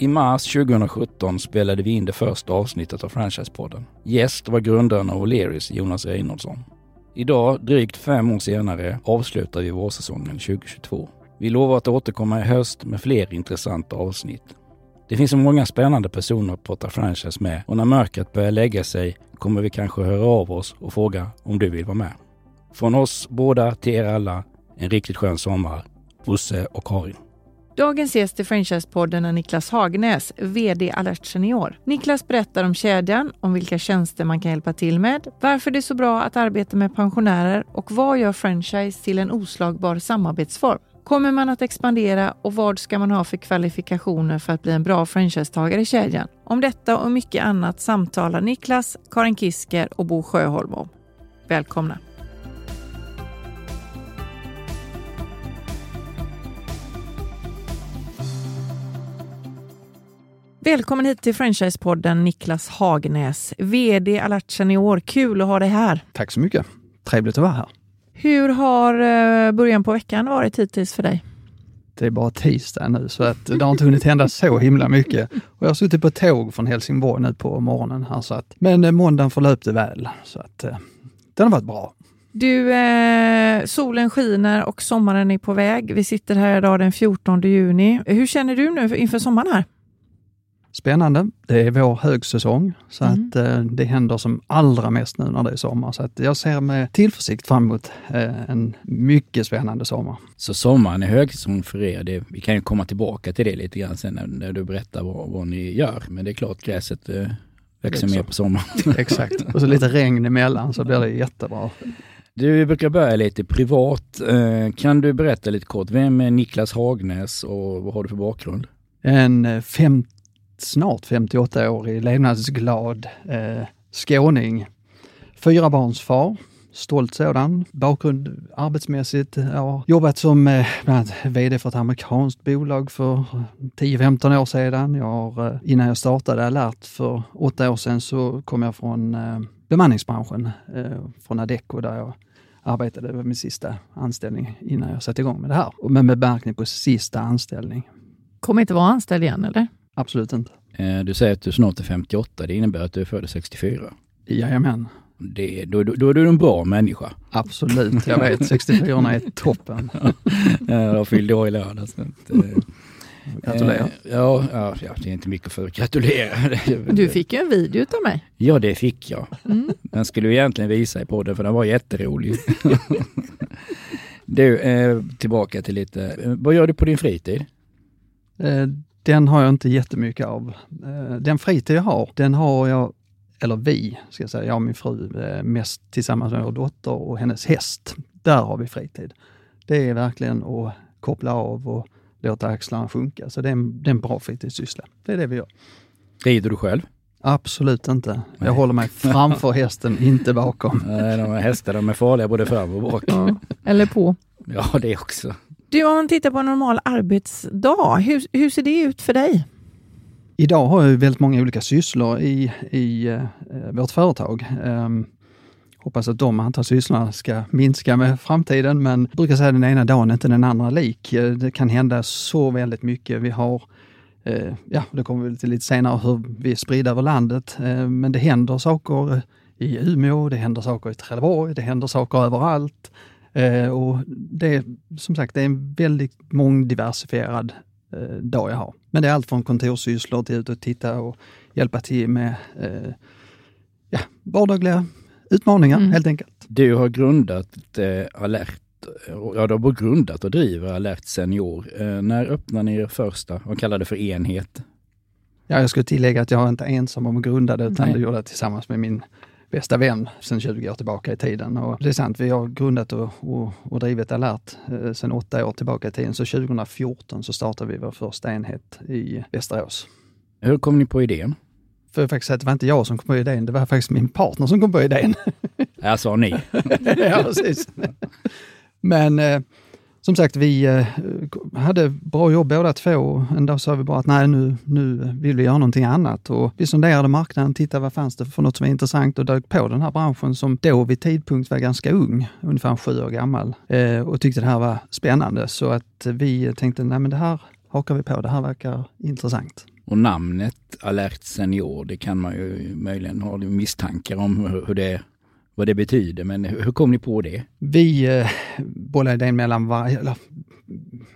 I mars 2017 spelade vi in det första avsnittet av Franchisepodden. Gäst var grundaren av O'Learys, Jonas Reinholdsson. Idag, drygt fem år senare, avslutar vi vårsäsongen 2022. Vi lovar att återkomma i höst med fler intressanta avsnitt. Det finns så många spännande personer att prata franchise med och när mörkret börjar lägga sig kommer vi kanske höra av oss och fråga om du vill vara med. Från oss båda till er alla, en riktigt skön sommar. Bosse och Karin. Dagens gäst i Franchisepodden är Niklas Hagnäs, VD Alert Senior. Niklas berättar om kedjan, om vilka tjänster man kan hjälpa till med, varför det är så bra att arbeta med pensionärer och vad gör franchise till en oslagbar samarbetsform. Kommer man att expandera och vad ska man ha för kvalifikationer för att bli en bra franchisetagare i kedjan? Om detta och mycket annat samtalar Niklas, Karin Kisker och Bo Sjöholm om. Välkomna! Välkommen hit till Franchisepodden Niklas Hagnäs, VD Alert Senior. Kul att ha dig här. Tack så mycket. Trevligt att vara här. Hur har eh, början på veckan varit hittills för dig? Det är bara tisdag nu så att det har inte hunnit hända så himla mycket. Och jag har suttit på tåg från Helsingborg nu på morgonen. Här, så att, men eh, måndagen förlöpte väl så att eh, den har varit bra. Du, eh, solen skiner och sommaren är på väg. Vi sitter här idag den 14 juni. Hur känner du nu inför sommaren här? Spännande. Det är vår högsäsong så mm. att eh, det händer som allra mest nu när det är sommar. Så att jag ser med tillförsikt fram emot eh, en mycket spännande sommar. Så sommaren är högsäsong för er. Det, vi kan ju komma tillbaka till det lite grann sen när, när du berättar vad, vad, ni gör. Men det är klart gräset eh, växer mer på sommaren. Exakt. Och så lite regn emellan så blir det jättebra. Du, brukar börja lite privat. Eh, kan du berätta lite kort, vem är Niklas Hagnäs och vad har du för bakgrund? En 50 eh, snart 58-årig levnadsglad eh, skåning. Fyrabarnsfar, stolt sådan. Bakgrund arbetsmässigt. Jag har jobbat som eh, bland annat VD för ett amerikanskt bolag för 10-15 år sedan. Jag har, eh, innan jag startade Alert för åtta år sedan så kom jag från eh, bemanningsbranschen, eh, från Adecco där jag arbetade, det var min sista anställning innan jag satte igång med det här. Men med bemärkning på sista anställning. Kommer inte vara anställd igen eller? Absolut inte. Eh, du säger att du snart är 58. Det innebär att du är född 64. Jajamän. Det, då, då, då är du en bra människa. Absolut, jag vet. 64 är toppen. jag fyllde år i lördags. Gratulerar. Eh, ja, ja, ja, det är inte mycket för att gratulera. Du fick ju en video av mig. Ja, det fick jag. Mm. Den skulle vi egentligen visa i podden för den var jätterolig. du, eh, tillbaka till lite, vad gör du på din fritid? Den har jag inte jättemycket av. Eh, den fritid jag har, den har jag, eller vi, ska jag säga, jag och min fru, eh, mest tillsammans med vår dotter och hennes häst. Där har vi fritid. Det är verkligen att koppla av och låta axlarna funka. Så det är en, det är en bra fritidssyssla. Det är det vi gör. Rider du själv? Absolut inte. Jag Nej. håller mig framför hästen, inte bakom. Nej, de här hästarna de är farliga både fram och bak. Ja, eller på. Ja, det också. Du, om man tittar på en normal arbetsdag, hur, hur ser det ut för dig? Idag har jag väldigt många olika sysslor i, i eh, vårt företag. Um, hoppas att de antal sysslorna ska minska med framtiden, men jag brukar säga att den ena dagen är inte den andra lik. Eh, det kan hända så väldigt mycket. Vi har eh, ja, det kommer vi till lite senare, hur vi är spridda över landet. eh, men det händer saker i Umeå, det händer saker i Trelleborg, det händer saker överallt. Eh, och det är som sagt det är en väldigt mångdiversifierad eh, dag jag har. Men det är allt från kontorssysslor till ut och titta och hjälpa till med eh, ja, vardagliga utmaningar mm. helt enkelt. Du har grundat eh, Alert Ja, du har grundat och driver Alert Senior. Eh, när öppnade ni er första, vad kallar det för enhet? Ja, jag skulle tillägga att jag inte är ensam om att grunda det, utan Nej. det gjorde jag tillsammans med min bästa vän sedan 20 år tillbaka i tiden. Och det är sant, vi har grundat och, och, och drivit Alert eh, sedan åtta år tillbaka i tiden. Så 2014 så startade vi vår första enhet i Västerås. Hur kom ni på idén? För faktiskt säga att det var inte jag som kom på idén, det var faktiskt min partner som kom på idén. Jag sa ni. ja, precis. Men eh, som sagt, vi eh, hade bra jobb båda två. En dag sa vi bara att nej, nu, nu vill vi göra någonting annat. Och vi sonderade marknaden, tittade vad fanns det för något som var intressant och dök på den här branschen som då vid tidpunkt var ganska ung, ungefär sju år gammal, eh, och tyckte det här var spännande. Så att vi tänkte, nej men det här hakar vi på, det här verkar intressant. Och namnet Alert Senior, det kan man ju möjligen ha misstankar om hur det, vad det betyder. Men hur kom ni på det? Vi eh, bollade idén mellan varje...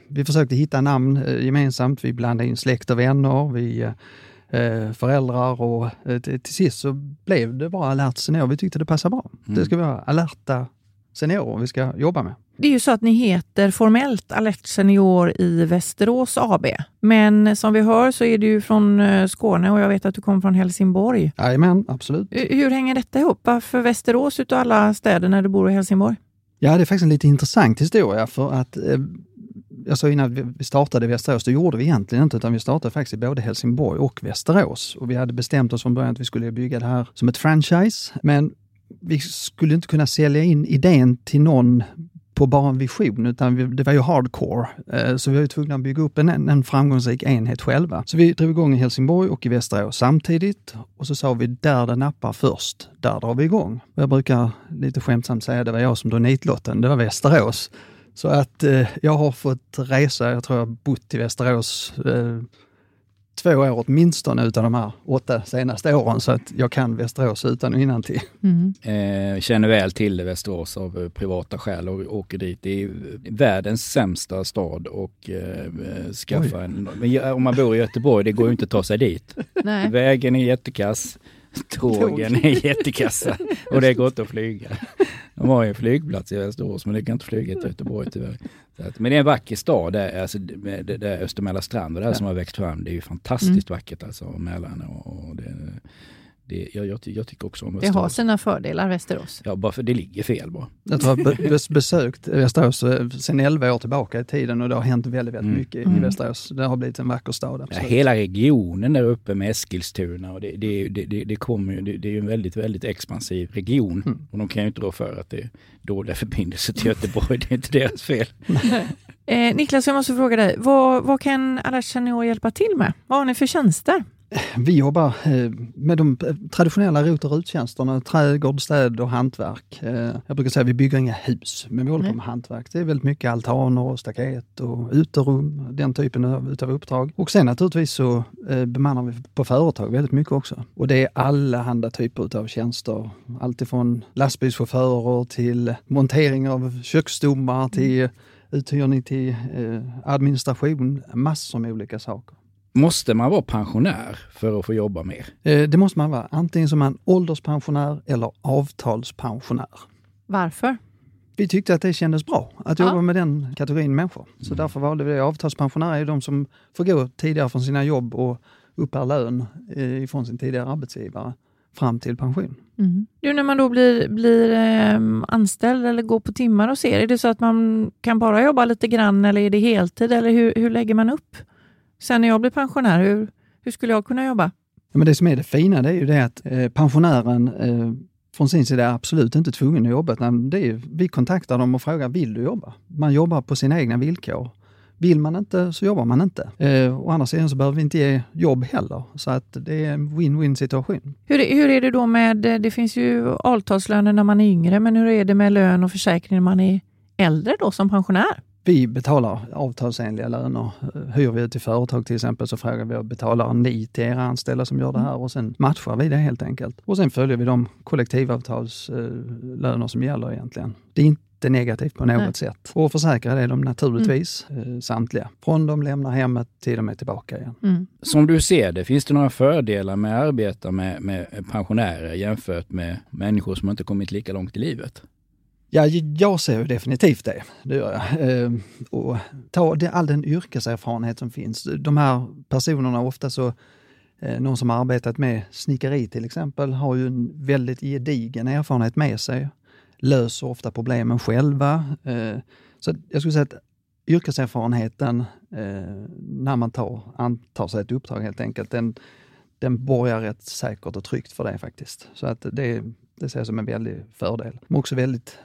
Vi försökte hitta namn eh, gemensamt. Vi blandade in släkt och vänner. Vi eh, föräldrar och eh, till, till sist så blev det bara Alert Senior. Vi tyckte det passade bra. Mm. Det ska vara alerta seniorer vi ska jobba med. Det är ju så att ni heter formellt Alert Senior i Västerås AB. Men som vi hör så är du från eh, Skåne och jag vet att du kommer från Helsingborg. Jajamän, absolut. Hur hänger detta ihop? Varför Västerås utav alla städer när du bor i Helsingborg? Ja, det är faktiskt en lite intressant historia för att eh, jag sa innan vi startade i Västerås, det gjorde vi egentligen inte, utan vi startade faktiskt i både Helsingborg och Västerås. Och vi hade bestämt oss från början att vi skulle bygga det här som ett franchise. Men vi skulle inte kunna sälja in idén till någon på bara en vision, utan vi, det var ju hardcore. Eh, så vi var ju tvungna att bygga upp en, en framgångsrik enhet själva. Så vi drog igång i Helsingborg och i Västerås samtidigt och så sa vi där det nappar först, där drar vi igång. Jag brukar lite skämtsamt säga det var jag som drog nitlotten, det var Västerås. Så att eh, jag har fått resa, jag tror jag bott i Västerås eh, två år åtminstone utav de här åtta senaste åren så att jag kan Västerås utan och innantill. Mm. Eh, känner väl till Västerås av eh, privata skäl och åker dit. Det är världens sämsta stad och eh, skaffa Oj. en... Men om man bor i Göteborg, det går ju inte att ta sig dit. Nej. Vägen är jättekass. Tågen är jättekassa och det går inte att flyga. De har ju en flygplats i Västerås men det kan inte flyga till Göteborg tyvärr. Men det är en vacker stad, där, alltså, med, där Östermäla strand och det här ja. som har växt fram. Det är ju fantastiskt mm. vackert alltså, Mälaren och, och det, det, jag, jag, jag, tycker också om Västerås. Det har sina fördelar, Västerås. Ja, bara för det ligger fel bara. Jag har besökt Västerås eh, sedan 11 år tillbaka i tiden och det har hänt väldigt, väldigt mm. mycket mm. i Västerås. Det har blivit en vacker stad. Ja, hela regionen där uppe med Eskilstuna och det, det, det, det, det kommer, det, det är en väldigt, väldigt expansiv region. Mm. Och de kan ju inte rå för att det är dåliga förbindelser till Göteborg. det är inte deras fel. eh, Niklas, jag måste fråga dig. Vad, vad kan Alert hjälpa till med? Vad har ni för tjänster? Vi jobbar eh, med de eh, traditionella rot och ruttjänsterna, trädgård, städ och hantverk. Eh, jag brukar säga att vi bygger inga hus, men vi håller på med hantverk. Det är väldigt mycket altaner och staket och uterum, den typen av uppdrag. Och sen naturligtvis så bemannar vi på företag väldigt mycket också. Och det är alla handa typer av tjänster. Alltifrån lastbilschaufförer till montering av köksstommar till uthyrning till administration, massor med olika saker. Måste man vara pensionär för att få jobba mer? Eh, det måste man vara, antingen som en ålderspensionär eller avtalspensionär. Varför? Vi tyckte att det kändes bra att jobba ja. med den kategorin människor. Så mm. därför valde vi det. Avtalspensionärer är de som får gå tidigare från sina jobb och uppbär lön eh, ifrån sin tidigare arbetsgivare fram till pension. Mm. Du, när man då blir, blir eh, anställd eller går på timmar och ser, är det så att man kan bara jobba lite grann eller är det heltid eller hur, hur lägger man upp? Sen när jag blir pensionär, hur, hur skulle jag kunna jobba? Ja, men det som är det fina det är ju det att eh, pensionären eh, från sin sida är absolut inte tvungen att jobba. Det är, vi kontaktar dem och frågar, vill du jobba? Man jobbar på sina egna villkor. Vill man inte så jobbar man inte. Eh, å andra sidan så behöver vi inte ge jobb heller. Så att det är en win-win situation. Hur, hur är det då med, det finns ju avtalslöner när man är yngre, men hur är det med lön och försäkring när man är äldre då som pensionär? Vi betalar avtalsenliga löner. Hyr vi ut till företag till exempel så frågar vi, betalar ni till era anställda som gör det här? Och sen matchar vi det helt enkelt. Och sen följer vi de kollektivavtalslöner som gäller egentligen. Det är inte negativt på något Nej. sätt. Och försäkrade är de naturligtvis mm. samtliga. Från de lämnar hemmet till de är tillbaka igen. Mm. Som du ser det, finns det några fördelar med att arbeta med, med pensionärer jämfört med människor som inte kommit lika långt i livet? Ja, jag ser ju definitivt det. det gör jag. Eh, och ta all den yrkeserfarenhet som finns. De här personerna, ofta så eh, någon som har arbetat med snickeri till exempel, har ju en väldigt gedigen erfarenhet med sig. Löser ofta problemen själva. Eh, så jag skulle säga att yrkeserfarenheten eh, när man tar, antar sig ett uppdrag helt enkelt, den, den borgar rätt säkert och tryggt för det faktiskt. Så att det, det ser jag som en väldig fördel. Men också väldigt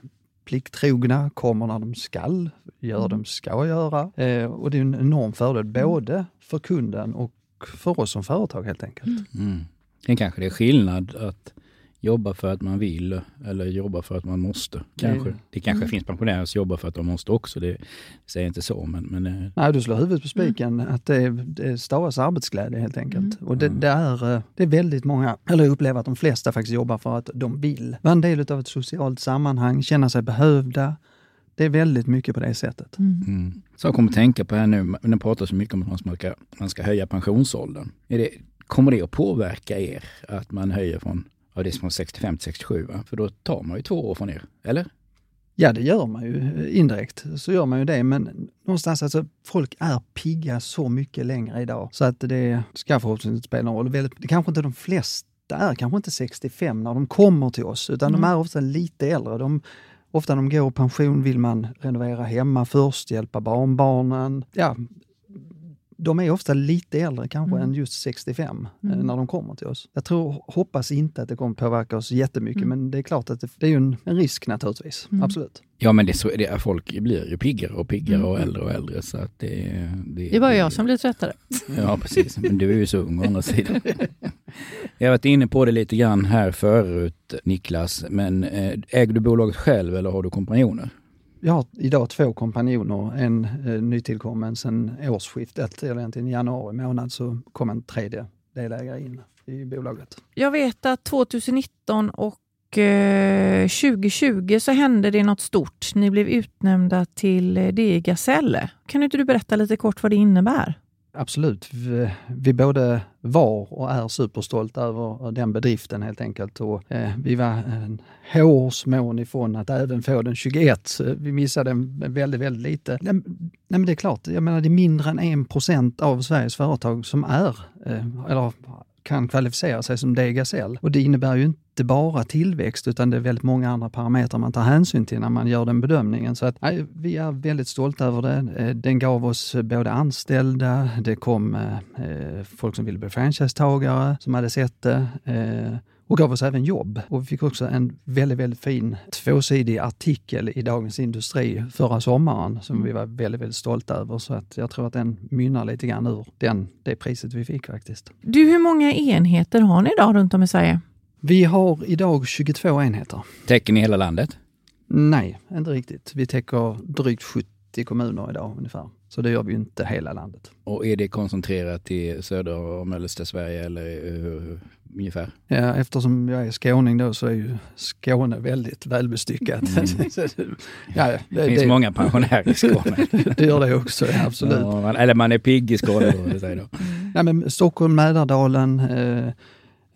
plikttrogna, kommer när de skall, gör mm. de ska göra. Eh, och det är en enorm fördel mm. både för kunden och för oss som företag helt enkelt. Mm. mm. Sen kanske det är skillnad att jobba för att man vill eller jobba för att man måste. Kanske. Mm. Det kanske Mm. finns pensionärer som jobbar för att de måste också. Det säger jag inte så, men, men eh, Nej, du slår huvudet på spiken. Att det, det stavas arbetsglädje helt enkelt. Och det, Mm. det, är, eh, det är väldigt många, eller jag upplever att de flesta faktiskt jobbar för att de vill vara en del av ett socialt sammanhang, känna sig behövda. Det är väldigt mycket på det sättet. Mm. Mm. Så jag kommer att tänka på här nu, när man pratar så mycket om att man ska, man ska höja pensionsåldern. Är det, kommer det att påverka er att man höjer från, ja, det är från 65 till 67? Va? För då tar man ju två år från er, eller? Ja, det gör man ju eh, indirekt. Så gör man ju det. Men någonstans, alltså, folk är pigga så mycket längre idag. Så att det ska förhoppningsvis inte spela någon roll. Det kanske inte de flesta är, kanske inte 65 när de kommer till oss, utan de Mm. är ofta lite äldre. De, ofta när de går i pension vill man renovera hemma först, hjälpa barnbarnen. Ja, de är ofta lite äldre kanske Mm. än just 65 eh, Mm. när de kommer till oss. Jag tror, hoppas inte att det kommer påverka oss jättemycket, Mm. men det är klart att det, det är ju en, en risk naturligtvis. Mm. Absolut. Ja, men det, är så, det, är- folk blir ju piggare och piggare Mm. och äldre och äldre. Så att det, det, Det är bara jag som blir tröttare. Ja, precis. Men du är ju så ung å andra sidan. Jag har varit inne på det lite grann här förut, Niklas. Men eh, äger du bolaget själv eller har du kompanjoner? Jag har idag två kompanjoner, en eh, nytillkommen sen årsskiftet, eller egentligen januari månad så kom en tredje delägare in i bolaget. Jag vet att 2019 och eh, 2020 så hände det något stort. Ni blev utnämnda till eh, DI Gaselle. Kan inte du berätta lite kort vad det innebär? Absolut, vi, vi både var och är superstolt över den bedriften helt enkelt. Och, eh, vi var en hårsmån ifrån att även få den 21. Vi missade den väldigt, väldigt lite. Nej, nej, men det är klart, jag menar det är mindre än 1 procent av Sveriges företag som är, eh, eller kan kvalificera sig som DGSL. Och det innebär ju inte bara tillväxt utan det är väldigt många andra parametrar man tar hänsyn till när man gör den bedömningen. Så att, nej, vi är väldigt stolta över det. Eh, Den gav oss både anställda, det kom eh, eh, folk som ville bli franchisetagare som hade sett det. Eh, och gav oss även jobb. Och vi fick också en väldigt, väldigt fin tvåsidig artikel i Dagens Industri förra sommaren som vi var väldigt, väldigt stolta över. Så att jag tror att den mynnar lite grann ur den, det priset vi fick faktiskt. Du, hur många enheter har ni idag runt om i Sverige? Vi har idag 22 enheter. Täcker ni hela landet? Nej, inte riktigt. Vi täcker drygt 70 kommuner idag ungefär. Så det gör vi inte hela landet. Och är det koncentrerat till södra och mellersta Sverige eller uh, ungefär? Ja, eftersom jag är skåning då så är ju Skåne väldigt välbestyckat. ja, det, Det finns det, många pensionärer i Skåne. det gör det också, ja, absolut. Ja, man, eller man är pigg i Skåne då. Nej, men Stockholm, Mälardalen, eh,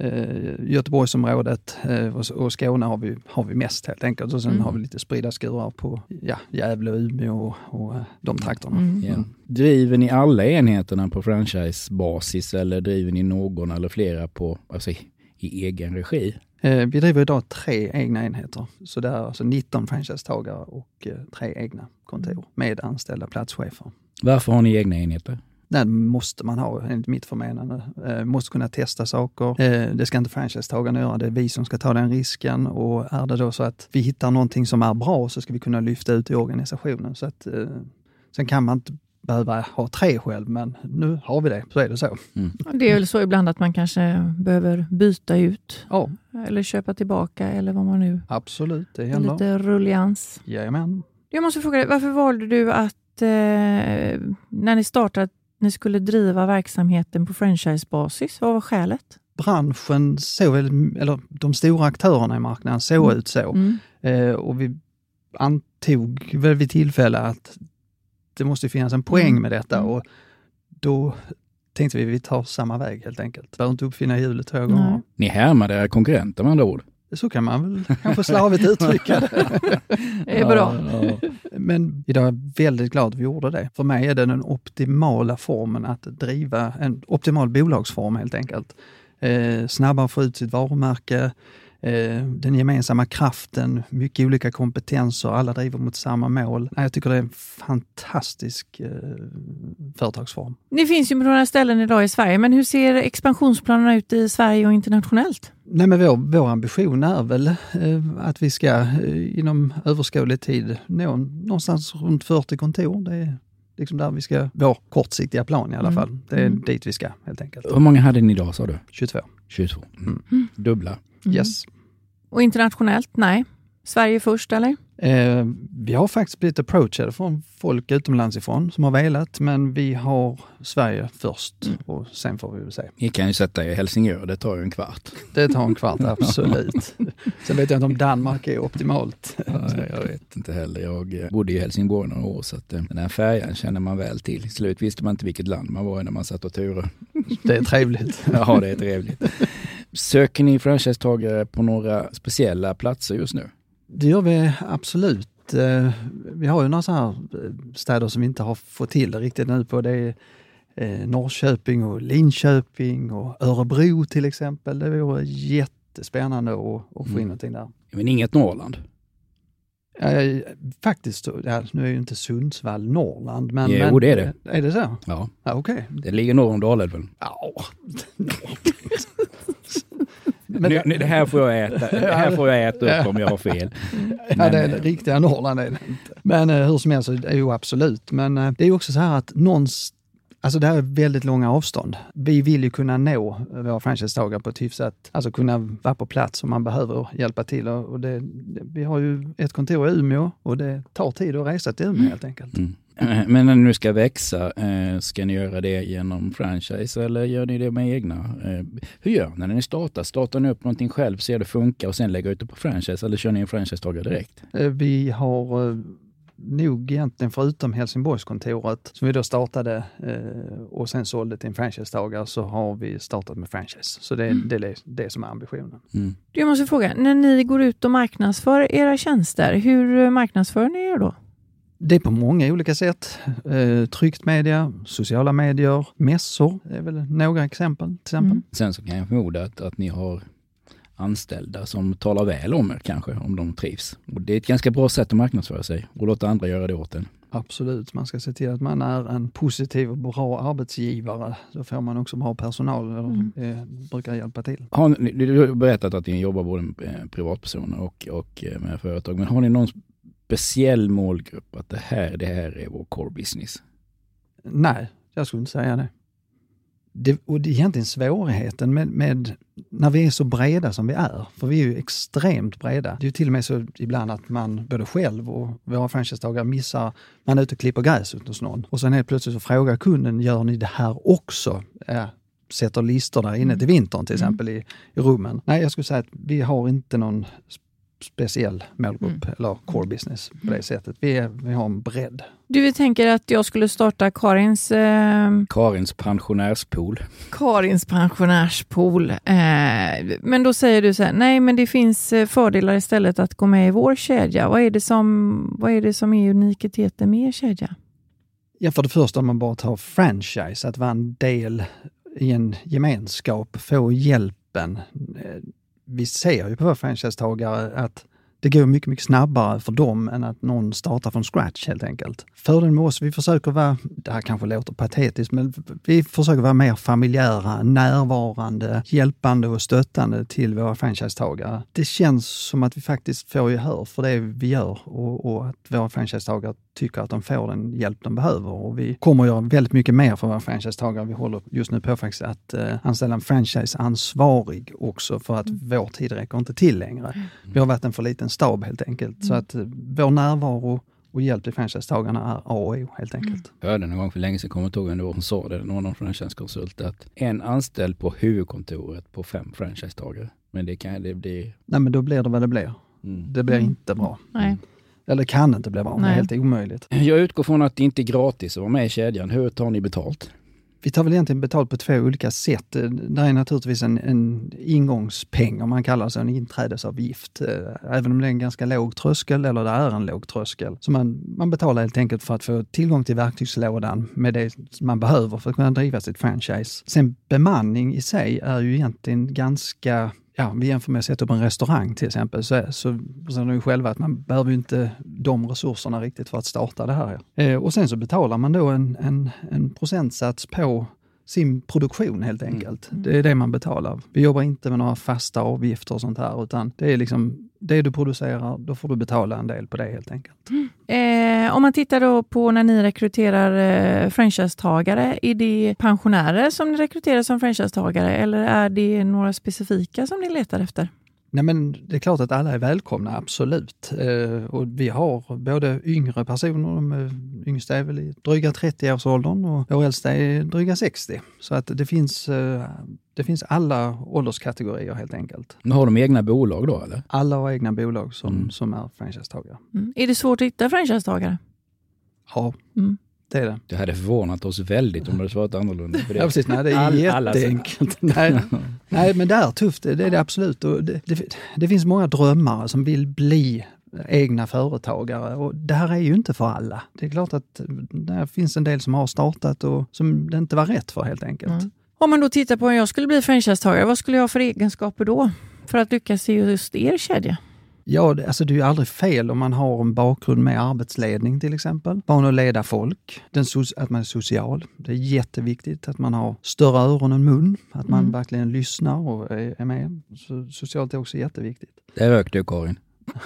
eh, Göteborgsområdet eh, och, och Skåne har vi, har vi mest helt enkelt. Och sen Mm. har vi lite spridda skurar på ja, Gävle, Umeå och, och eh, de trakterna. Mm. Ja. Driver ni alla enheterna på franchisebasis eller driver ni någon eller flera på, alltså i, i egen regi? Eh, vi driver idag tre egna enheter. Så det är alltså 19 franchisetagare och eh, tre egna kontor med anställda platschefer. Varför har ni egna enheter? Det måste man ha enligt mitt förmenande. Eh, måste kunna testa saker. Eh, det ska inte franchisetagaren göra, det är vi som ska ta den risken. Och är det då så att vi hittar någonting som är bra så ska vi kunna lyfta ut i organisationen. Så att, eh, sen kan man inte behöva ha tre själv, men nu har vi det, så är det så. Det är väl så ibland att man kanske behöver byta ut Ja, eller köpa tillbaka eller vad man nu... absolut, det händer. lite rullians. Jajamän. Jag måste fråga dig, varför valde du att eh, när ni startade ni skulle driva verksamheten på franchisebasis? Vad var skälet? Branschen såg väl, eller de stora aktörerna i marknaden såg Mm. ut så. Mm. Eh, och vi antog väl vid tillfälle att det måste finnas en poäng Mm. med detta Mm. och då tänkte vi vi tar samma väg helt enkelt. Behöver inte uppfinna hjulet två gånger. Ni härmade era konkurrenter med andra ord? Så kan man väl kanske slarvigt uttrycka det. Det är bra. Ja, Men idag är jag väldigt glad att vi gjorde det. För mig är det den optimala formen att driva, en optimal bolagsform helt enkelt. Eh, snabbare få ut sitt varumärke, den gemensamma kraften, mycket olika kompetenser, alla driver mot samma mål. Jag tycker det är en fantastisk eh, företagsform. Ni finns ju på några ställen idag i Sverige, men hur ser expansionsplanerna ut i Sverige och internationellt? Nej, men vår, vår ambition är väl eh, att vi ska eh, inom överskådlig tid nå någonstans runt 40 kontor. Det är liksom där vi ska, vår kortsiktiga plan i alla Mm. fall. Det är Mm. dit vi ska helt enkelt. Hur många hade ni idag sa du? 22. 22. Mm. Mm. Dubbla. Mm. Yes. Och internationellt? Nej. Sverige först eller? Eh, vi har faktiskt blivit approachade från folk utomlands ifrån som har velat, men vi har Sverige först mm. och sen får vi väl se. Ni kan ju sätta er i Helsingör, det tar ju en kvart. Det tar en kvart, absolut. sen vet jag inte om Danmark är optimalt. Ja, jag vet inte heller. Jag eh, bodde i Helsingborg några år så att eh, den här färjan känner man väl till. I slut visste man inte vilket land man var i när man satt och turade. Det är trevligt. ja, det är trevligt. Söker ni franchisetagare på några speciella platser just nu? Det gör vi absolut. Eh, vi har ju några sådana här eh, städer som vi inte har fått till det riktigt nu på. Det är eh, Norrköping och Linköping och Örebro till exempel. Det vore jättespännande att, att få in mm. någonting där. Men inget Norrland? faktiskt, ja, nu är ju inte Sundsvall Norrland, men... Jo, men, det är det. Är det så? Ja. ja okay. Det ligger norr om Dalälven. Ja, nu, nu, det, här får jag äta, det här får jag äta upp om jag har fel. Men, ja, det är det riktiga Norrland är det inte. Men eh, hur som helst, jo absolut. Men eh, det är också så här att någonstans Alltså det här är väldigt långa avstånd. Vi vill ju kunna nå våra franchisetagare på ett hyfsat, alltså kunna vara på plats om man behöver hjälpa till. Och det, vi har ju ett kontor i Umeå och det tar tid att resa till Umeå helt enkelt. Mm. Eh, men när ni nu ska växa, eh, ska ni göra det genom franchise eller gör ni det med egna? Eh, hur gör ni när ni startar? Startar ni upp någonting själv, ser det funkar och sen lägger ut det på franchise eller kör ni en franchisetagare direkt? Vi har nog egentligen förutom Helsingborgskontoret som vi då startade och sen sålde till en franchisetagare så har vi startat med franchise. Så det, mm. det är det som är ambitionen. Mm. Jag måste fråga, när ni går ut och marknadsför era tjänster, hur marknadsför ni er då? Det är på många olika sätt. Eh, tryckt media, sociala medier, mässor är väl några exempel. Till exempel. Mm. Sen så kan jag förmoda att, att ni har anställda som talar väl om er kanske, om de trivs. Och det är ett ganska bra sätt att marknadsföra sig och låta andra göra det åt en. Absolut, man ska se till att man är en positiv och bra arbetsgivare. Då får man också bra personal, mm. eh, brukar hjälpa till. Har ni, du har berättat att ni jobbar både med privatpersoner och, och eh, med företag, men har ni någon speciell målgrupp? Att det här, det här är vår core business? Nej, jag skulle inte säga det. det och det är egentligen svårigheten med, med, när vi är så breda som vi är, för vi är ju extremt breda. Det är ju till och med så ibland att man, både själv och våra franchisetagare missar, man är ute och klipper gräset hos någon och sen helt plötsligt så frågar kunden, gör ni det här också? Ja, sätter listor där inne till vintern till mm. exempel mm. i, i rummen. Nej, jag skulle säga att vi har inte någon speciell målgrupp mm. eller core business på det sättet. Vi, är, vi har en bredd. Du tänker att jag skulle starta Karins... Eh, Karins pensionärspool. Karins pensionärspool. Eh, men då säger du så här, nej men det finns eh, fördelar istället att gå med i vår kedja. Vad är det som, vad är, det som är unikiteten med er kedja? Ja, för det första om man bara tar franchise, att vara en del i en gemenskap, få hjälpen eh, vi ser ju på våra franchisetagare att det går mycket, mycket snabbare för dem än att någon startar från scratch helt enkelt. Fördelen med oss, vi försöker vara, det här kanske låter patetiskt, men vi försöker vara mer familjära, närvarande, hjälpande och stöttande till våra franchisetagare. Det känns som att vi faktiskt får gehör för det vi gör och, och att våra franchisetagare tycker att de får den hjälp de behöver. Och vi kommer att göra väldigt mycket mer för våra franchisetagare. Vi håller just nu på faktiskt att eh, anställa en franchiseansvarig också för att mm. vår tid räcker inte till längre. Mm. Vi har varit en för liten stab helt enkelt. Mm. Så att eh, vår närvaro och hjälp till franchisetagarna är A och O helt enkelt. Mm. Jag hörde någon gång för länge sedan, kommer inte ihåg vem det var, hon sa det, någon franchisekonsulter, att en anställd på huvudkontoret på fem franchisetagare. Men det kan det bli... Nej men då blir det vad det blir. Mm. Det blir mm. inte bra. Nej. Eller kan inte bli det är helt omöjligt. Jag utgår från att det inte är gratis att vara med i kedjan. Hur tar ni betalt? Vi tar väl egentligen betalt på två olika sätt. Det är naturligtvis en, en ingångspeng, om man kallar det så, en inträdesavgift. Även om det är en ganska låg tröskel, eller det är en låg tröskel. Så man, man betalar helt enkelt för att få tillgång till verktygslådan med det man behöver för att kunna driva sitt franchise. Sen bemanning i sig är ju egentligen ganska ja, vi jämför med att sätta upp en restaurang till exempel, så, så ser ju själva att man behöver inte de resurserna riktigt för att starta det här. Eh, och sen så betalar man då en, en, en procentsats på sin produktion helt mm. enkelt. Mm. Det är det man betalar. Vi jobbar inte med några fasta avgifter och sånt här, utan det är liksom det du producerar, då får du betala en del på det helt enkelt. Mm. Eh, om man tittar då på när ni rekryterar eh, franchisetagare, är det pensionärer som ni rekryterar som franchisetagare eller är det några specifika som ni letar efter? Nej men det är klart att alla är välkomna, absolut. Eh, och vi har både yngre personer, de yngsta är väl i dryga 30-årsåldern och vår äldsta är dryga 60. Så att det finns, eh, det finns alla ålderskategorier helt enkelt. Men har de egna bolag då eller? Alla har egna bolag som, mm. som är franchisetagare. Mm. Är det svårt att hitta franchisetagare? Ja. Mm. Det är det. Det hade förvånat oss väldigt om det hade svarat annorlunda. För det. Ja, precis. Nej, det är All, jätteenkelt. nej, nej, men det är tufft. Det är det absolut. Och det, det, det finns många drömmare som vill bli egna företagare och det här är ju inte för alla. Det är klart att det finns en del som har startat och som det inte var rätt för helt enkelt. Mm. Om man då tittar på om jag skulle bli franchisetagare, vad skulle jag ha för egenskaper då för att lyckas i just er kedja? Ja, alltså det är ju aldrig fel om man har en bakgrund med arbetsledning till exempel. Van att leda folk, den, att man är social. Det är jätteviktigt att man har större öron än mun, att man mm. verkligen lyssnar och är med. Så socialt är också jätteviktigt. Det rök du Karin.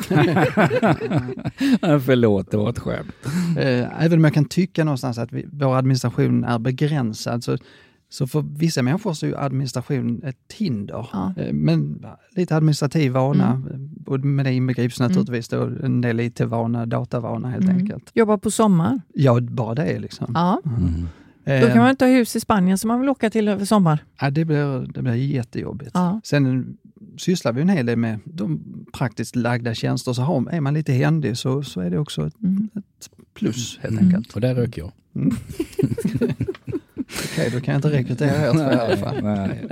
Förlåt, det var ett skämt. Eh, även om jag kan tycka någonstans att vi, vår administration är begränsad så så för vissa människor så är administration ett hinder. Ja. Eh, men lite administrativ vana, mm. och med det inbegrips mm. naturligtvis då en del IT-vana, datavana helt mm. enkelt. Jobba på sommar? Ja, bara det liksom. Ja. Mm. Då kan man inte ha hus i Spanien som man vill åka till över sommar. Ja, det blir, det blir jättejobbigt. Ja. Sen sysslar vi en hel del med de praktiskt lagda tjänster, så har, är man lite händig så, så är det också ett, mm. ett plus helt mm. enkelt. Och där röker jag. Okej, då kan jag inte rekrytera er två i alla fall. Nej,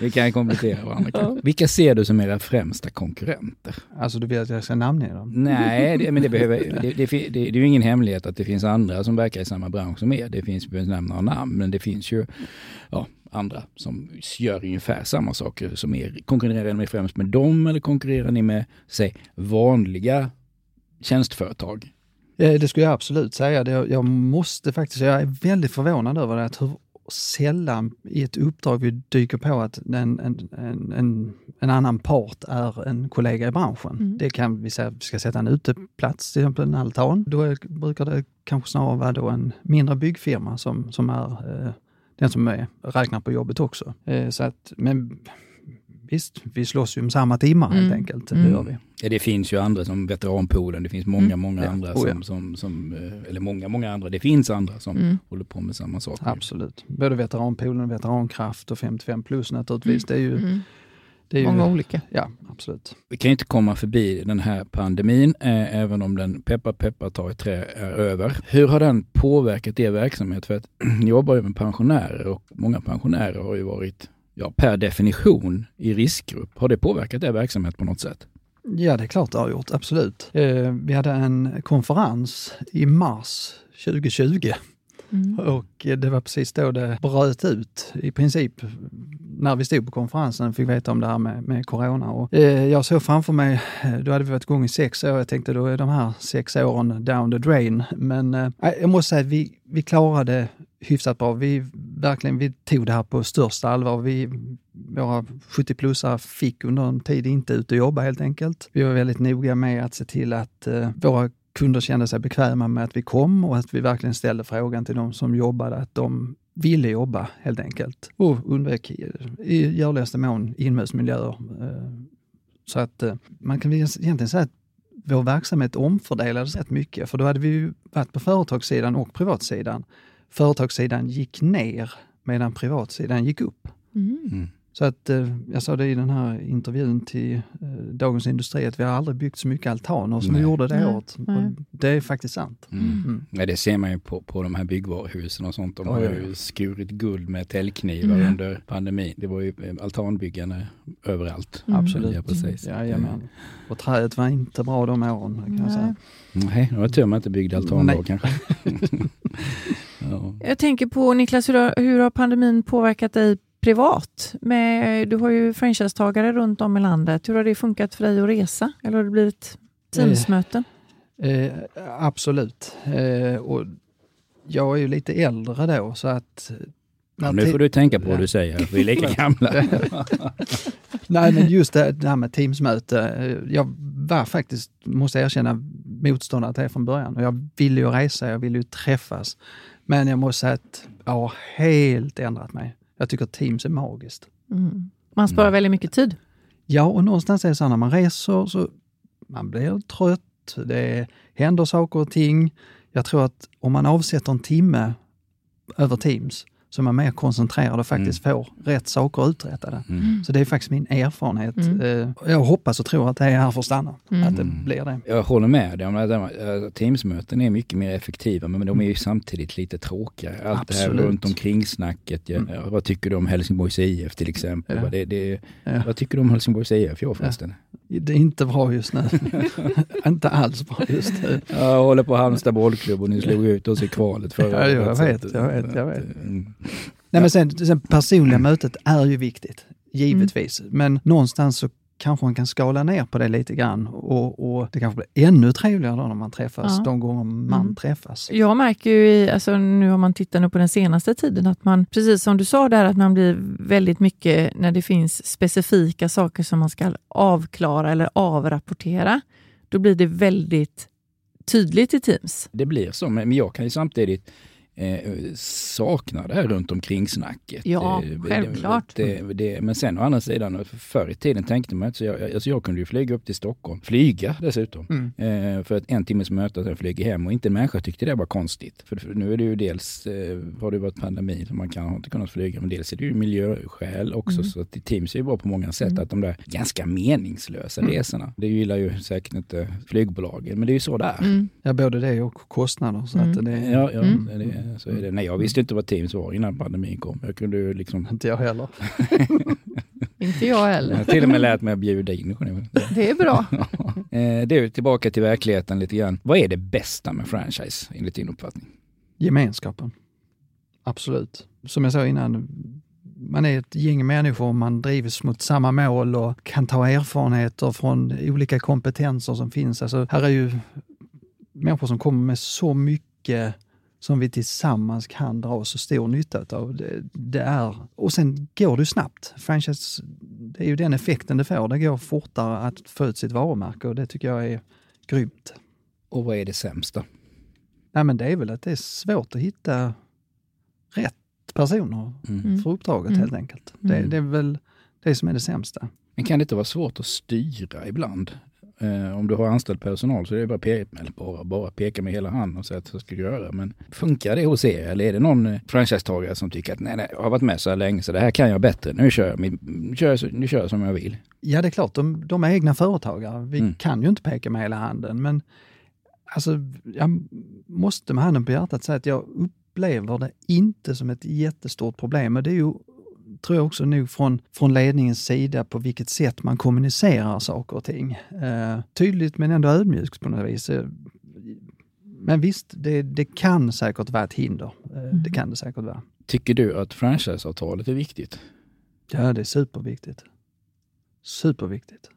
vi kan komplettera varandra. Ja. Vilka ser du som era främsta konkurrenter? Alltså du vill att jag ska namnge dem? Nej, det, men det, behöver, det, det, det, det är ju ingen hemlighet att det finns andra som verkar i samma bransch som er. Det finns, vi behöver nämna några namn, men det finns ju ja, andra som gör ungefär samma saker som er. Konkurrerar ni främst med dem eller konkurrerar ni med, säg, vanliga tjänstföretag? Det skulle jag absolut säga. Jag måste faktiskt, jag är väldigt förvånad över det, att hur sällan i ett uppdrag vi dyker på att en, en, en, en annan part är en kollega i branschen. Mm. Det kan vi säga, vi ska sätta en uteplats, till exempel en altan. Då är, brukar det kanske snarare vara då en mindre byggfirma som, som är eh, den som är, räknar på jobbet också. Eh, så att, men visst, vi slåss ju om samma timmar mm. helt enkelt. Det mm. gör vi. Ja, det finns ju andra som veteranpoolen, det finns många, mm. många ja. andra oh, ja. som, som, som, eh, eller många, många andra, det finns andra som mm. håller på med samma sak. Absolut. Både veteranpoolen, veterankraft och 55 plus naturligtvis. Det är ju mm. det är Många ju, olika. Ja, absolut. Vi kan inte komma förbi den här pandemin, eh, även om den peppa peppa tar i trä är över. Hur har den påverkat er verksamhet? För att ni jobbar ju med pensionärer och många pensionärer har ju varit ja, per definition i riskgrupp. Har det påverkat er verksamhet på något sätt? Ja, det är klart det har gjort, absolut. Eh, vi hade en konferens i mars 2020 mm. och det var precis då det bröt ut i princip. När vi stod på konferensen fick veta om det här med, med corona. Och, eh, jag såg framför mig, eh, då hade vi varit igång i sex år, jag tänkte då är de här sex åren down the drain. Men eh, jag måste säga att vi, vi klarade hyfsat bra. Vi, verkligen, vi tog det här på största allvar. Vi, våra 70-plussare fick under en tid inte ut och jobba helt enkelt. Vi var väldigt noga med att se till att eh, våra kunder kände sig bekväma med att vi kom och att vi verkligen ställde frågan till de som jobbade att de ville jobba helt enkelt och undvek i görligaste mån inomhusmiljöer. Eh, så att eh, man kan egentligen säga att vår verksamhet omfördelades rätt mycket, för då hade vi ju varit på företagssidan och privatsidan företagssidan gick ner medan privatsidan gick upp. Mm. mm. Så att eh, jag sa det i den här intervjun till eh, Dagens Industri att vi har aldrig byggt så mycket altaner som Nej. vi gjorde det året. Det är faktiskt sant. Mm. Mm. Ja, det ser man ju på, på de här byggvaruhusen och sånt. De har ju skurit guld med täljknivar mm. under pandemin. Det var ju eh, altanbyggande överallt. Mm. Absolut. Ja, precis. Jajamän. Och träet var inte bra de åren kan Nej. jag säga. Nej, det var tur man inte byggde altan då kanske. ja. Jag tänker på Niklas, hur har, hur har pandemin påverkat dig privat? Med, du har ju franchisetagare runt om i landet. Hur har det funkat för dig att resa? Eller har det blivit Teamsmöten? Eh, eh, absolut. Eh, och jag är ju lite äldre då så att... Ja, nu får du tänka på vad du säger, vi är lika gamla. Nej, men just det, det här med Teamsmöte. Eh, jag var faktiskt, måste erkänna, motståndare till det från början. Och jag ville ju resa, jag ville ju träffas. Men jag måste säga att jag har helt ändrat mig. Jag tycker Teams är magiskt. Mm. Man sparar mm. väldigt mycket tid. Ja, och någonstans är det så när man reser så man blir trött, det händer saker och ting. Jag tror att om man avsätter en timme över Teams så är mer koncentrerad och faktiskt Mm. får rätt saker uträttade. Mm. Så det är faktiskt min erfarenhet. Mm. Eh, Jag hoppas och tror att det är här för att stanna, Mm. att det Mm. blir det. Jag håller med dig om att äh, Teamsmöten är mycket mer effektiva men de är ju samtidigt lite tråkigare. Allt det Absolut. här runt omkring snacket. Ja, Mm. vad tycker du om Helsingborgs IF till exempel? Ja. Vad, det, det, Ja. vad tycker du om Helsingborgs IF i år förresten? Det är inte bra just nu. inte alls bra just nu. Jag håller på Halmstad bollklubb och ni slog ut oss i kvalet förra Ja, jag vet, jag vet, jag vet. Nej, men sen, sen personliga mötet är ju viktigt, givetvis. Mm. Men någonstans så kanske man kan skala ner på det lite grann och, och det kanske blir ännu trevligare då när man träffas, Ja. de gånger man Mm. träffas. Jag märker ju, i, alltså nu har man tittat nu på den senaste tiden, att man, precis som du sa där, att man blir väldigt mycket när det finns specifika saker som man ska avklara eller avrapportera. Då blir det väldigt tydligt i Teams. Det blir så, men jag kan ju samtidigt eh, sakna det här runt omkring snacket. Ja, Eh, självklart. Det, det, det, men sen å andra sidan, förr i tiden tänkte man så. Jag, alltså jag kunde ju flyga upp till Stockholm, flyga dessutom, Mm. eh, för ett en timmes möte och sen flyga hem och inte en människa tyckte det var konstigt. För, för nu är det ju dels, eh, har det varit pandemi så man kan har inte kunnat flyga, men dels är det ju miljöskäl också. Mm. Så att Teams är ju bra på många sätt, Mm. att de där ganska meningslösa Mm. resorna, det gillar ju säkert inte flygbolagen, men det är ju så där. Mm. Ja, både det och kostnader. Så Mm. att det är Ja, ja Mm. det, det, så är det. Nej, jag visste inte vad Teams var innan pandemin kom. Jag kunde ju liksom... inte jag heller. Inte jag Jag har heller. till och med lärt mig att bjuda in. Det är bra. Eh, Det är tillbaka till verkligheten lite grann. Vad är det bästa med franchise enligt din uppfattning? Gemenskapen. Absolut. Som jag sa innan, man är ett gäng människor, man drivs mot samma mål och kan ta erfarenheter från olika kompetenser som finns. Alltså, här är ju människor som kommer med så mycket som vi tillsammans kan dra så stor nytta av. Det, det är, och sen går det snabbt. Franchise, det är ju den effekten det får. Det går fortare att få ut sitt varumärke och det tycker jag är grymt. Och vad är det sämsta? Nej, men det är väl att det är svårt att hitta rätt personer Mm. Mm. för uppdraget Mm. helt enkelt. Det, Mm. det är väl det som är det sämsta. Men kan det inte vara svårt att styra ibland? Eh, om du har anställd personal så är det bara, pe- bara, bara peka med hela handen och säga att så ska du göra. Men funkar det hos er? Eller är det någon eh, franchisetagare som tycker att nej, nej, jag har varit med så här länge så det här kan jag bättre. Nu kör jag, nu kör jag, nu kör jag som jag vill. Ja, det är klart, de, de är egna företagare. Vi Mm. kan ju inte peka med hela handen, men alltså, jag måste med handen på hjärtat säga att jag upplever det inte som ett jättestort problem. Men det är ju, tror jag också nog från, från ledningens sida på vilket sätt man kommunicerar saker och ting. Eh, tydligt men ändå ödmjukt på något vis. Eh, Men visst, det, det kan säkert vara ett hinder. Eh, Det Mm. kan det säkert vara. Tycker du att franchiseavtalet är viktigt? Ja, det är superviktigt. Superviktigt.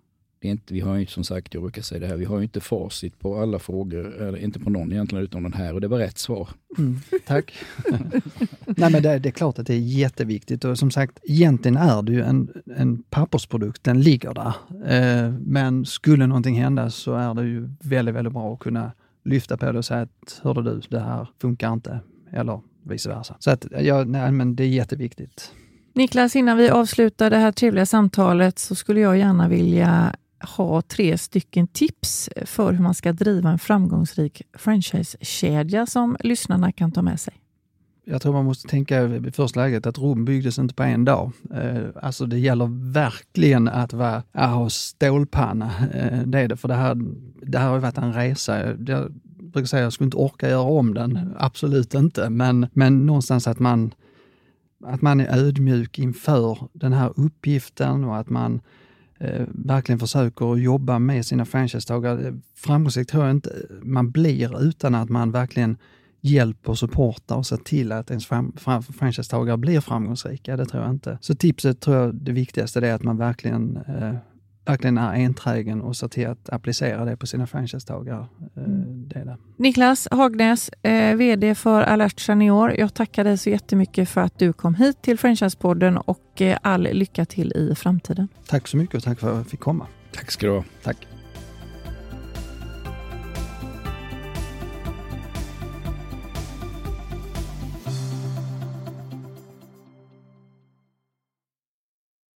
Det är inte, vi har ju som sagt, jag brukar säga det här, vi har ju inte facit på alla frågor, eller inte på någon egentligen utom den här och det var rätt svar. Mm, tack. Nej men det, det är klart att det är jätteviktigt och som sagt egentligen är det ju en, en pappersprodukt, den ligger där. Eh, men skulle någonting hända så är det ju väldigt, väldigt bra att kunna lyfta på det och säga att hörde du, det här funkar inte. Eller vice versa. Så att ja, nej, men det är jätteviktigt. Niklas, innan vi avslutar det här trevliga samtalet så skulle jag gärna vilja ha tre stycken tips för hur man ska driva en framgångsrik franchisekedja som lyssnarna kan ta med sig. Jag tror man måste tänka i första läget att Rom byggdes inte på en dag. Eh, alltså det gäller verkligen att vara, ha stålpanna. Eh, det är det, för det här, det här har ju varit en resa. Jag brukar säga att jag skulle inte orka göra om den, absolut inte. Men, men någonstans att man, att man är ödmjuk inför den här uppgiften och att man Eh, verkligen försöker jobba med sina franchisetagare. Eh, framgångsrikt tror jag inte eh, man blir utan att man verkligen hjälper och supportar och ser till att ens fram, fram, franchisetagare blir framgångsrika. Det tror jag inte. Så tipset tror jag det viktigaste är att man verkligen, eh, verkligen är enträgen och ser till att applicera det på sina franchisetagare. Eh, det det. Niklas Hagnäs, eh, VD för Alert Senior. Jag tackar dig så jättemycket för att du kom hit till Franchisepodden och eh, all lycka till i framtiden. Tack så mycket och tack för att jag fick komma. Tack ska du ha. Tack.